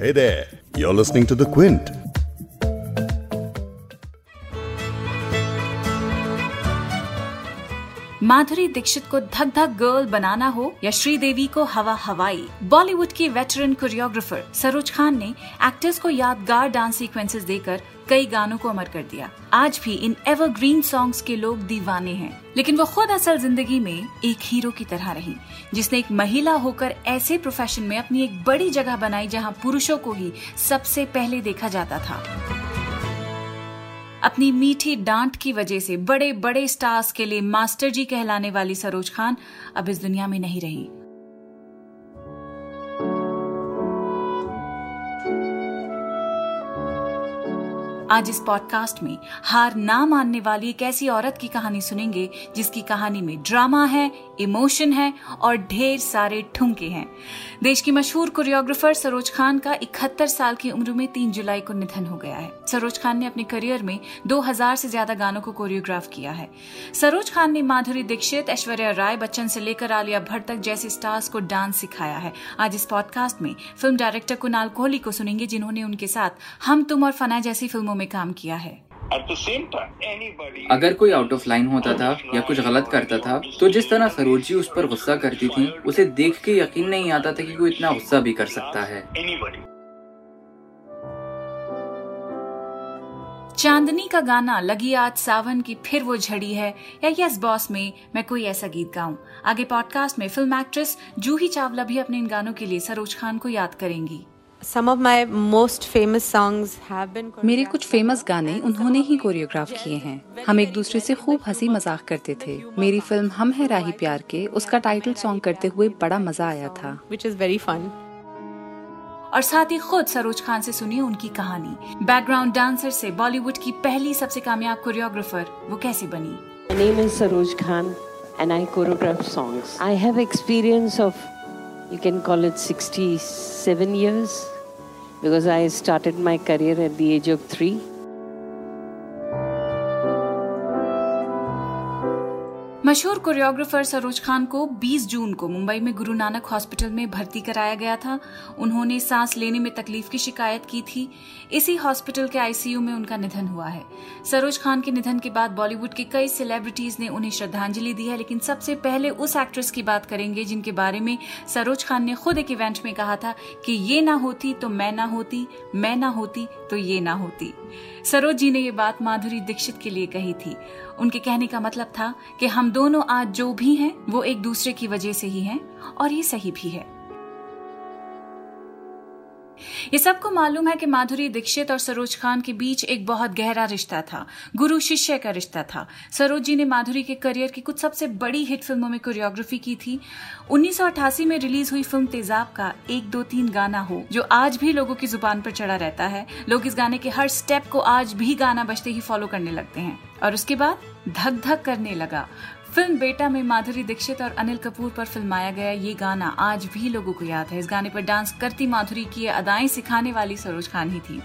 Hey there, you're listening to The Quint. Madhuri Dixit को धक धक गर्ल बनाना हो या श्रीदेवी को हवा हवाई बॉलीवुड की वेटरन कोरियोग्राफर सरोज खान ने एक्टर्स को यादगार डांस सीक्वेंसेस देकर कई गानों को अमर कर दिया। आज भी इन एवरग्रीन सॉन्ग्स के लोग दीवाने हैं। लेकिन वो खुद असल ज़िंदगी में एक हीरो की तरह रही, जिसने एक महिला होकर ऐसे प्रोफेशन में अपनी एक बड़ी जगह बनाई जहाँ पुरुषों को ही सबसे पहले देखा जाता था। अपनी मीठी डांट की वजह से बड़े बड़े स्टार्स के लिए मास्टर जी कहलाने वाली सरोज खान अब इस दुनिया में नहीं रही। आज इस पॉडकास्ट में हार ना मानने वाली एक ऐसी औरत की कहानी सुनेंगे, जिसकी कहानी में ड्रामा है इमोशन है और ढेर सारे ठुमके हैं। देश की मशहूर कोरियोग्राफर सरोज खान का इकहत्तर साल की उम्र में तीन जुलाई को निधन हो गया है। सरोज खान ने अपने करियर में 2000 से ज़्यादा गानों को कोरियोग्राफ किया है। सरोज खान ने माधुरी दीक्षित, ऐश्वर्या राय, बच्चन से लेकर आलिया भट्ट तक जैसे स्टार्स को डांस सिखाया है। आज इस पॉडकास्ट में फ़िल्म डायरेक्टर कुणाल कोहली को सुनेंगे, जिन्होंने उनके साथ हम तुम और फना जैसी फ़िल्मों में काम किया है। अगर कोई आउट ऑफ़ लाइन होता था या कुछ गलत करता था तो जिस तरह सरोजी उस पर गुस्सा करती थी उसे देख के यकीन नहीं आता था कि कोई इतना गुस्सा भी कर सकता है। चांदनी का गाना लगी आज सावन की फिर वो झड़ी है या यस बॉस में मैं कोई ऐसा गीत गाऊं। आगे पॉडकास्ट में फ़िल्म एक्ट्रेस जूही चावला भी अपने इन गानों के लिए सरोज खान को याद करेंगी। Some of my most famous songs have been मेरे कुछ फ़ेमस गाने उन्होंने ही कोरियोग्राफ किए हैं। हम एक दूसरे से खूब हँसी मज़ाक करते थे। मेरी फ़िल्म हम है राही प्यार के उसका टाइटल सॉन्ग करते हुए बड़ा मज़ा आया था। Which is very fun. और साथ ही खुद सरोज खान से सुनिए उनकी कहानी। बैकग्राउंड डांसर से बॉलीवुड की पहली सबसे कामयाब कोरियोग्राफर वो कैसे बनी? My name is Saroj Khan and I choreograph songs. I have experience of, you can call it 67 years because I started my career at the age of three. मशहूर choreographer Saroj Khan को 20 जून को मुंबई में गुरु नानक हॉस्पिटल में भर्ती कराया गया था। उन्होंने सांस लेने में तकलीफ़ की शिकायत की थी। इसी हॉस्पिटल के आईसीयू में उनका निधन हुआ है। सरोज खान के निधन के बाद बॉलीवुड के कई सेलिब्रिटीज ने उन्हें श्रद्धांजलि दी है, लेकिन सबसे पहले उस एक्ट्रेस की बात करेंगे जिनके बारे में सरोज खान ने खुद एक इवेंट में कहा था कि ये ना होती तो मैं ना होती, मैं ना होती तो ये ना होती। सरोज जी ने ये बात माधुरी दीक्षित के लिए कही थी। उनके कहने का मतलब था कि हम दोनों आज जो भी हैं, वो एक दूसरे की वजह से ही हैं और ये सही भी है। ये सबको मालूम है कि माधुरी दीक्षित और सरोज खान के बीच एक बहुत गहरा रिश्ता था, गुरु शिष्य का रिश्ता था। सरोज जी ने माधुरी के करियर की कुछ सबसे बड़ी हिट फ़िल्मों में कोरियोग्राफी की थी। 1988 में रिलीज़ हुई फ़िल्म तेजाब का एक दो तीन गाना हो, जो आज भी लोगों की ज़ुबान पर चढ़ा रहता है। लोग इस गाने के हर स्टेप को आज भी गाना बजते ही फॉलो करने लगते हैं। और उसके बाद धक धक करने लगा। फ़िल्म बेटा में माधुरी दीक्षित और अनिल कपूर पर फिल्माया गया ये गाना आज भी लोगों को याद है। इस गाने पर डांस करती माधुरी की अदाएँ सिखाने वाली सरोज खान ही थी।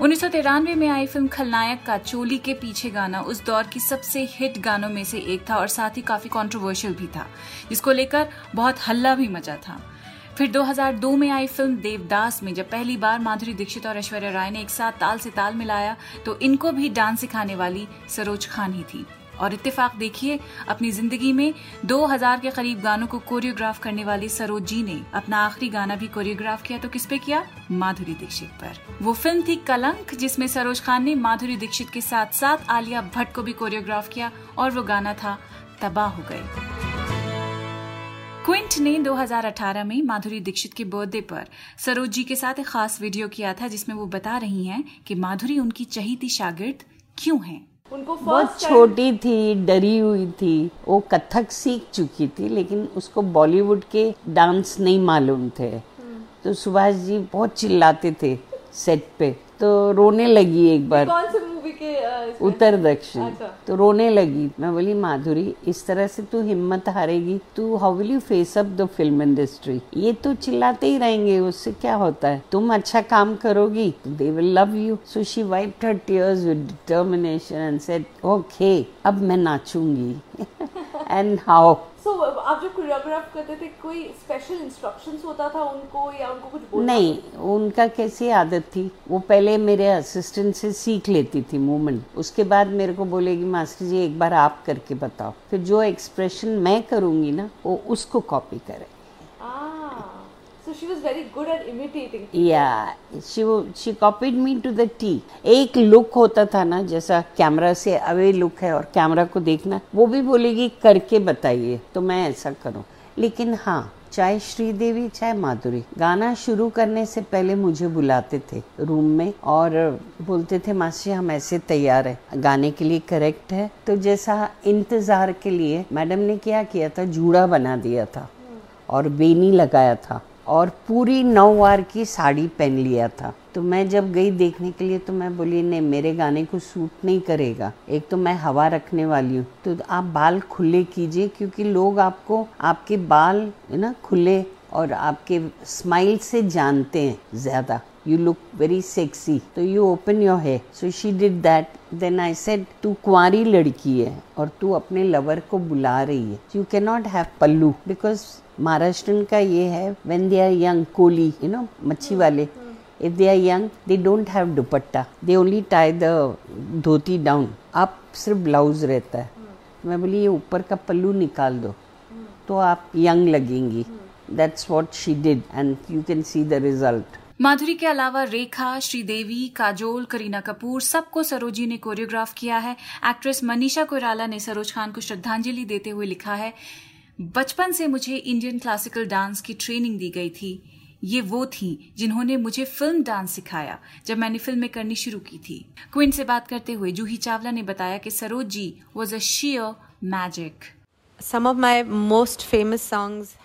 उन्नीस सौ तिरानवे में आई फ़िल्म खलनायक का चोली के पीछे गाना उस दौर की सबसे हिट गानों में से एक था और साथ ही काफ़ी कंट्रोवर्शियल भी था, जिसको लेकर बहुत हल्ला भी मचा था। फिर 2002 में आई फ़िल्म देवदास में जब पहली बार माधुरी दीक्षित और ऐश्वर्या राय ने एक साथ ताल से ताल मिलाया तो इनको भी डांस सिखाने वाली सरोज खान ही थी। और इत्तेफाक देखिए, अपनी ज़िंदगी में 2000 के करीब गानों को कोरियोग्राफ करने वाली सरोज जी ने अपना आखिरी गाना भी कोरियोग्राफ किया। तो किस पे किया? माधुरी दीक्षित पर। वो फ़िल्म थी कलंक, जिसमें सरोज खान ने माधुरी दीक्षित के साथ साथ आलिया भट्ट को भी कोरियोग्राफ किया और वो गाना था तबाह हो गए। क्विंट ने 2018 में माधुरी दीक्षित के बर्थडे पर सरोज जी के साथ एक खास वीडियो किया था, जिसमें वो बता रही हैं कि माधुरी उनकी चहीती शागिर्द क्यों हैं। उनको बहुत छोटी थी डरी हुई थी वो कथक सीख चुकी थी लेकिन उसको बॉलीवुड के डांस नहीं मालूम थे। तो सुभाष जी बहुत चिल्लाते थे सेट पे। तो रोने लगी एक बार। कौन से के उत्तर दक्षिण। अच्छा। तो रोने लगी मैं बोली माधुरी इस तरह से तू हिम्मत हारेगी तू how will you face up the film industry ये तो चिल्लाते ही रहेंगे उससे क्या होता है? तुम अच्छा काम करोगी they will love you so she wiped her tears with determination and said okay अब मैं नाचूँगी. एंड हाउ So, आप जब कोरियोग्राफ करते थे कोई स्पेशल इंस्ट्रक्शंस होता था उनको या उनको कुछ बोलना? नहीं उनका कैसी आदत थी? वो पहले मेरे असिस्टेंट से सीख लेती थी मूवमेंट उसके बाद मेरे को बोलेगी मास्टर जी एक बार आप करके बताओ। फिर जो एक्सप्रेशन मैं करूँगी ना वो उसको कॉपी करे। She was very good at imitating या she she copied me to the T. एक लुक होता था ना, जैसा कैमरा से अवे लुक है और कैमरा को देखना, वो भी बोलेगी, करके बताइए तो मैं ऐसा करूँ. लेकिन हाँ चाहे श्रीदेवी, चाहे माधुरी, गाना शुरू करने से पहले मुझे बुलाते थे रूम में और बोलते थे, मासी, हम ऐसे तैयार है, गाने के लिए करेक्ट है। तो जैसा इंतज़ार के लिए मैडम ने क्या किया था, जूड़ा बना दिया था और बेनी लगाया था। और पूरी नौ वार की साड़ी पहन लिया था। तो मैं जब गई देखने के लिए तो मैं बोली, नहीं, मेरे गाने को सूट नहीं करेगा। एक तो मैं हवा रखने वाली हूँ। तो आप बाल खुले कीजिए, क्योंकि लोग आपको, आपके बाल, है ना, खुले और आपके स्माइल से जानते हैं ज़्यादा। यू लुक वेरी सेक्सी तो you open your hair so she did that then I said तू कुंवारी लड़की है और तू अपने लवर को बुला रही है। You can not have pallu because Maharashtra का ये है when they are young Koli you know मच्छी वाले। If they are young they don't have dupatta. They only tie the dhoti down आप सिर्फ़ ब्लाउज रहता है। मैं बोली ये ऊपर का पल्लू निकाल दो। तो आप यंग लगेंगी। That's what she did and you can see the result Madhuri के अलावा रेखा, श्रीदेवी, काजोल, करीना कपूर, सबको सरोजी ने कोरियोग्राफ किया है। एक्ट्रेस मनीषा कोइराला ने सरोज खान को श्रद्धांजलि देते हुए लिखा है, बचपन से मुझे इंडियन क्लासिकल डांस की ट्रेनिंग दी गई थी। ये वो थी जिन्होंने मुझे फ़िल्म डांस सिखाया, जब मैंने फ़िल्में करनी शुरू की थी। क्विन से बात करते हुए जूही चावला ने बताया कि Saroj ji was a sheer magic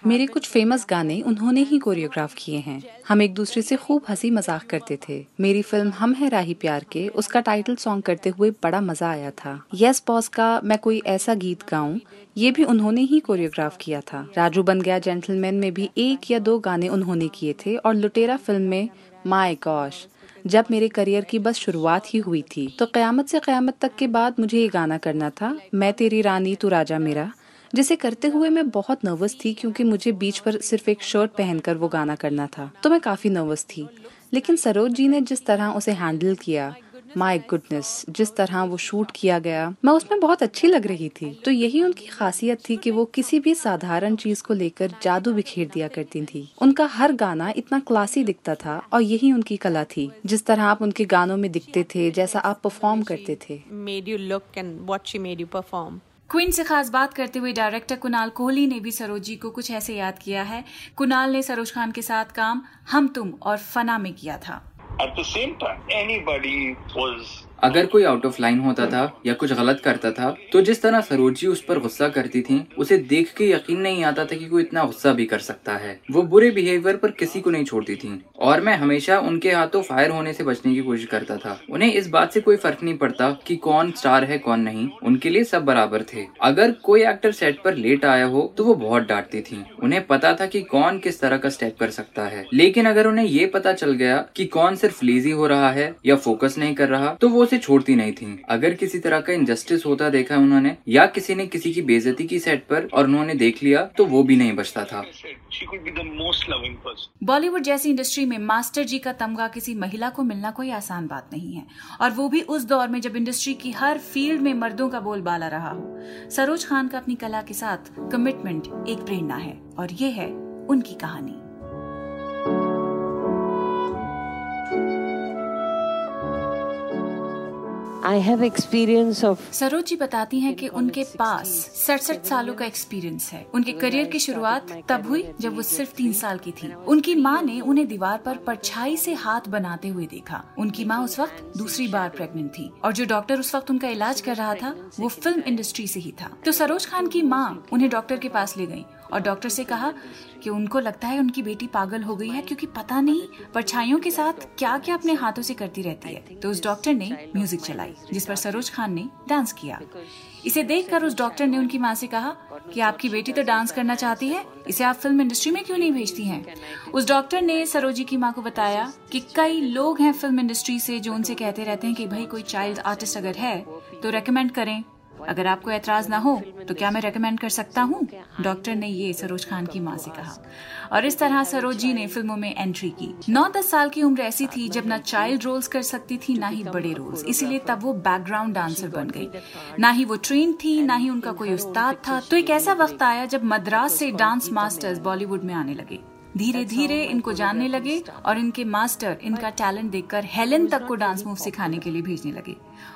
मेरे कुछ फ़ेमस गाने उन्होंने ही कोरियोग्राफ किए हैं। हम एक दूसरे से खूब हँसी मज़ाक करते थे। मेरी फ़िल्म हम है राही प्यार के उसका टाइटल सॉन्ग करते हुए बड़ा मज़ा आया था। यस बॉस का मैं कोई ऐसा गीत गाऊं ये भी उन्होंने ही कोरियोग्राफ किया था। राजू बन गया जेंटलमैन में भी एक या दो गाने उन्होंने किए थे और लुटेरा फ़िल्म में माई गॉश जब मेरे करियर की बस शुरुआत ही हुई थी। तो कयामत से कयामत तक के बाद मुझे ये गाना करना था मैं तेरी रानी तू राजा मेरा। जिसे करते हुए मैं बहुत नर्वस थी क्योंकि मुझे बीच पर सिर्फ़ एक शर्ट पहनकर वो गाना करना था। तो मैं काफ़ी नर्वस थी। लेकिन सरोज जी ने जिस तरह उसे हैंडल किया माय गुडनेस जिस तरह वो शूट किया गया, मैं उसमें बहुत अच्छी लग रही थी। तो यही उनकी खासियत थी कि वो किसी भी साधारण चीज़ को लेकर जादू बिखेर दिया करती थी। उनका हर गाना इतना क्लासी दिखता था और यही उनकी कला थी। जिस तरह आप उनके गानों में दिखते थे, जैसा आप परफॉर्म करते थे। Made you look and she made you perform queen से खास बात करते हुए डायरेक्टर कुणाल कोहली ने भी सरोज को कुछ ऐसे याद किया है। कुणाल ने सरोज खान के साथ काम हम तुम और फना में किया था। At the same time, anybody was अगर कोई आउट ऑफ़ लाइन होता था या कुछ गलत करता था तो जिस तरह सरोजी उस पर गुस्सा करती थी, उसे देख के यकीन नहीं आता था कि कोई इतना गुस्सा भी कर सकता है। वो बुरे बिहेवियर पर किसी को नहीं छोड़ती थी, और मैं हमेशा उनके हाथों फायर होने से बचने की कोशिश करता था। उन्हें इस बात से कोई फ़र्क नहीं पड़ता कि कौन स्टार है, कौन नहीं, उनके लिए सब बराबर थे। अगर कोई एक्टर सेट पर लेट आया हो तो वो बहुत डांटती थी। उन्हें पता था कि कौन किस तरह का स्टेप कर सकता है। लेकिन अगर उन्हें ये पता चल गया कि कौन सिर्फ़ लेजी हो रहा है या फोकस नहीं कर रहा तो वो उसे छोड़ती नहीं थी। अगर किसी तरह का इनजस्टिस होता देखा उन्होंने या किसी ने किसी की बेजती की सेट पर और उन्होंने देख लिया तो वो भी नहीं बचता था। बॉलीवुड जैसी इंडस्ट्री में मास्टर जी का तमगा किसी महिला को मिलना कोई आसान बात नहीं है। और वो भी उस दौर में जब इंडस्ट्री की हर फ़ील्ड में मर्दों का बोलबाला रहा हो। सरोज खान का अपनी कला के साथ कमिटमेंट एक प्रेरणा है और ये है उनकी कहानी। I have experience of Saroj ji बताती हैं कि उनके पास सड़सठ सालों का एक्सपीरियंस है। उनके करियर की शुरुआत तब हुई जब वो सिर्फ़ तीन साल की थी। उनकी माँ ने उन्हें दीवार पर परछाई से हाथ बनाते हुए देखा। उनकी माँ उस वक्त दूसरी बार प्रेग्नेंट थी और जो डॉक्टर उस वक्त उनका इलाज कर रहा था वो फ़िल्म इंडस्ट्री से ही था। तो सरोज खान की माँ उन्हें डॉक्टर के पास ले गई। और डॉक्टर से कहा कि उनको लगता है उनकी बेटी पागल हो गई है क्योंकि पता नहीं परछाइयों के साथ क्या क्या अपने हाथों से करती रहती है। तो उस डॉक्टर ने म्यूज़िक चलाई, जिस पर सरोज खान ने डांस किया। इसे देखकर उस डॉक्टर ने उनकी माँ से कहा कि आपकी बेटी तो डांस करना चाहती है, इसे आप फ़िल्म इंडस्ट्री में क्यों नहीं भेजती हैं? उस डॉक्टर ने सरोजी की माँ को बताया कि कई लोग हैं फ़िल्म इंडस्ट्री से जो उनसे कहते रहते हैं कि भाई कोई चाइल्ड आर्टिस्ट अगर है तो रेकमेंड करें। अगर आपको एतराज़ ना हो तो क्या मैं रेकमेंड कर सकता हूँ? डॉक्टर ने ये सरोज खान की माँ से कहा। और इस तरह सरोज जी ने फ़िल्मों में एंट्री की। नौ दस साल की उम्र ऐसी थी जब ना चाइल्ड रोल्स कर सकती थी, ना ही बड़े रोल्स इसीलिए तब वो बैकग्राउंड डांसर बन गई। ना ही वो ट्रेन थी, ना ही उनका कोई उस्ताद था। तो एक ऐसा वक्त आया जब मद्रास से डांस मास्टर्स बॉलीवुड में आने लगे। धीरे धीरे इनको जानने लगे और इनके मास्टर, इनका टैलेंट देखकर हेलेन तक को डांस मूव सिखाने के लिए भेजने लगे।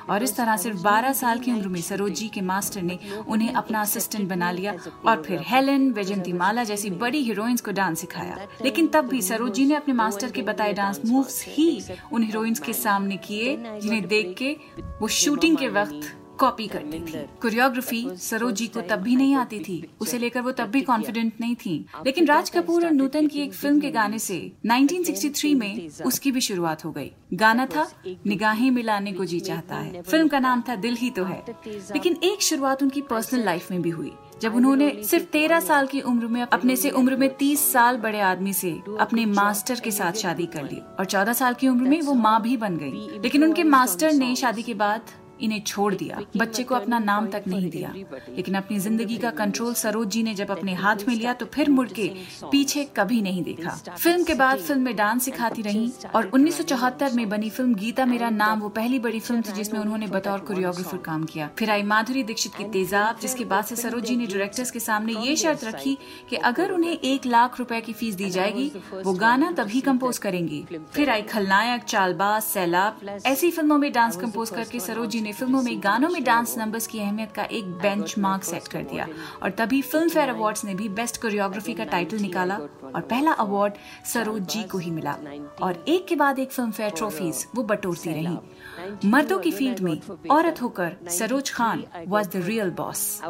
और इस तरह सिर्फ़ 12 साल की उम्र में सरोज जी के मास्टर ने उन्हें अपना असिस्टेंट बना लिया और फिर हेलेन वैजंती माला जैसी बड़ी हीरोइंस को डांस सिखाया। लेकिन तब भी सरोज जी ने अपने मास्टर के बताए डांस मूव्स ही उन हीरोइंस के सामने किए, जिन्हें देख के वो शूटिंग के वक्त कॉपी करती थी। कोरियोग्राफी सरोज जी को तब भी नहीं आती थी। उसे लेकर वो तब भी कॉन्फिडेंट नहीं थी। लेकिन राज कपूर और नूतन की एक फ़िल्म के गाने से 1963 में उसकी भी शुरुआत हो गई। गाना था, निगाहें मिलाने को जी चाहता है। फ़िल्म का नाम था दिल ही तो है। लेकिन एक शुरुआत उनकी पर्सनल लाइफ में भी हुई, जब उन्होंने सिर्फ़ तेरह साल की उम्र में अपने से उम्र में तीस साल बड़े आदमी से अपने मास्टर के साथ शादी कर ली और चौदह साल की उम्र में वो माँ भी बन गई। लेकिन उनके मास्टर ने शादी के बाद इन्हें छोड़ दिया। बच्चे को अपना नाम तक नहीं दिया। लेकिन अपनी ज़िंदगी का कंट्रोल सरोज जी ने जब अपने हाथ में लिया तो फिर मुड़ के पीछे कभी नहीं देखा। फ़िल्म के बाद फ़िल्म में डांस सिखाती रही और 1974 में बनी फ़िल्म गीता मेरा नाम वो पहली बड़ी फ़िल्म थी जिसमें उन्होंने बतौर कोरियोग्राफर काम किया। फिर आई माधुरी दीक्षित की तेजाब जिसके बाद से सरोज जी ने डायरेक्टर्स के सामने ये शर्त रखी कि अगर उन्हें एक लाख रुपए की फ़ीस दी जाएगी वो गाना तभी कंपोज करेंगी। फिर आई खलनायक चालबाज सैलाब ऐसी फ़िल्मों में डांस कंपोज करके सरोज जी ने फ़िल्मों में गानों में डांस नंबर्स की अहमियत का एक बेंच मार्क सेट कर दिया और तभी फ़िल्म फेयर अवार्ड ने भी बेस्ट कोरियोग्राफी का टाइटल निकाला और पहला अवार्ड सरोज जी को ही मिला और एक के बाद एक फ़िल्म फेयर ट्रॉफीज वो बटोरती रही मर्दों की फ़ील्ड में औरत होकर Saroj Khan was the real boss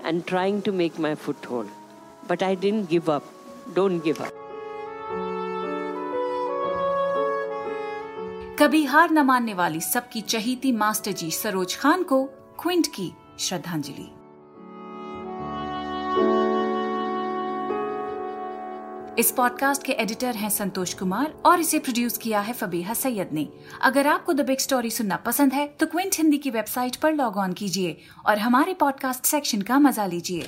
and trying to make my foothold. But I didn't give up. Don't give up. कभी हार न मानने वाली सबकी चहीती मास्टर जी सरोज खान को क्विंट की श्रद्धांजलि। इस पॉडकास्ट के एडिटर हैं संतोष कुमार और इसे प्रोड्यूस किया है फबीहा सैयद ने। अगर आपको द बिग स्टोरी सुनना पसंद है तो क्विंट हिंदी की वेबसाइट पर लॉग ऑन कीजिए और हमारे पॉडकास्ट सेक्शन का मज़ा लीजिए।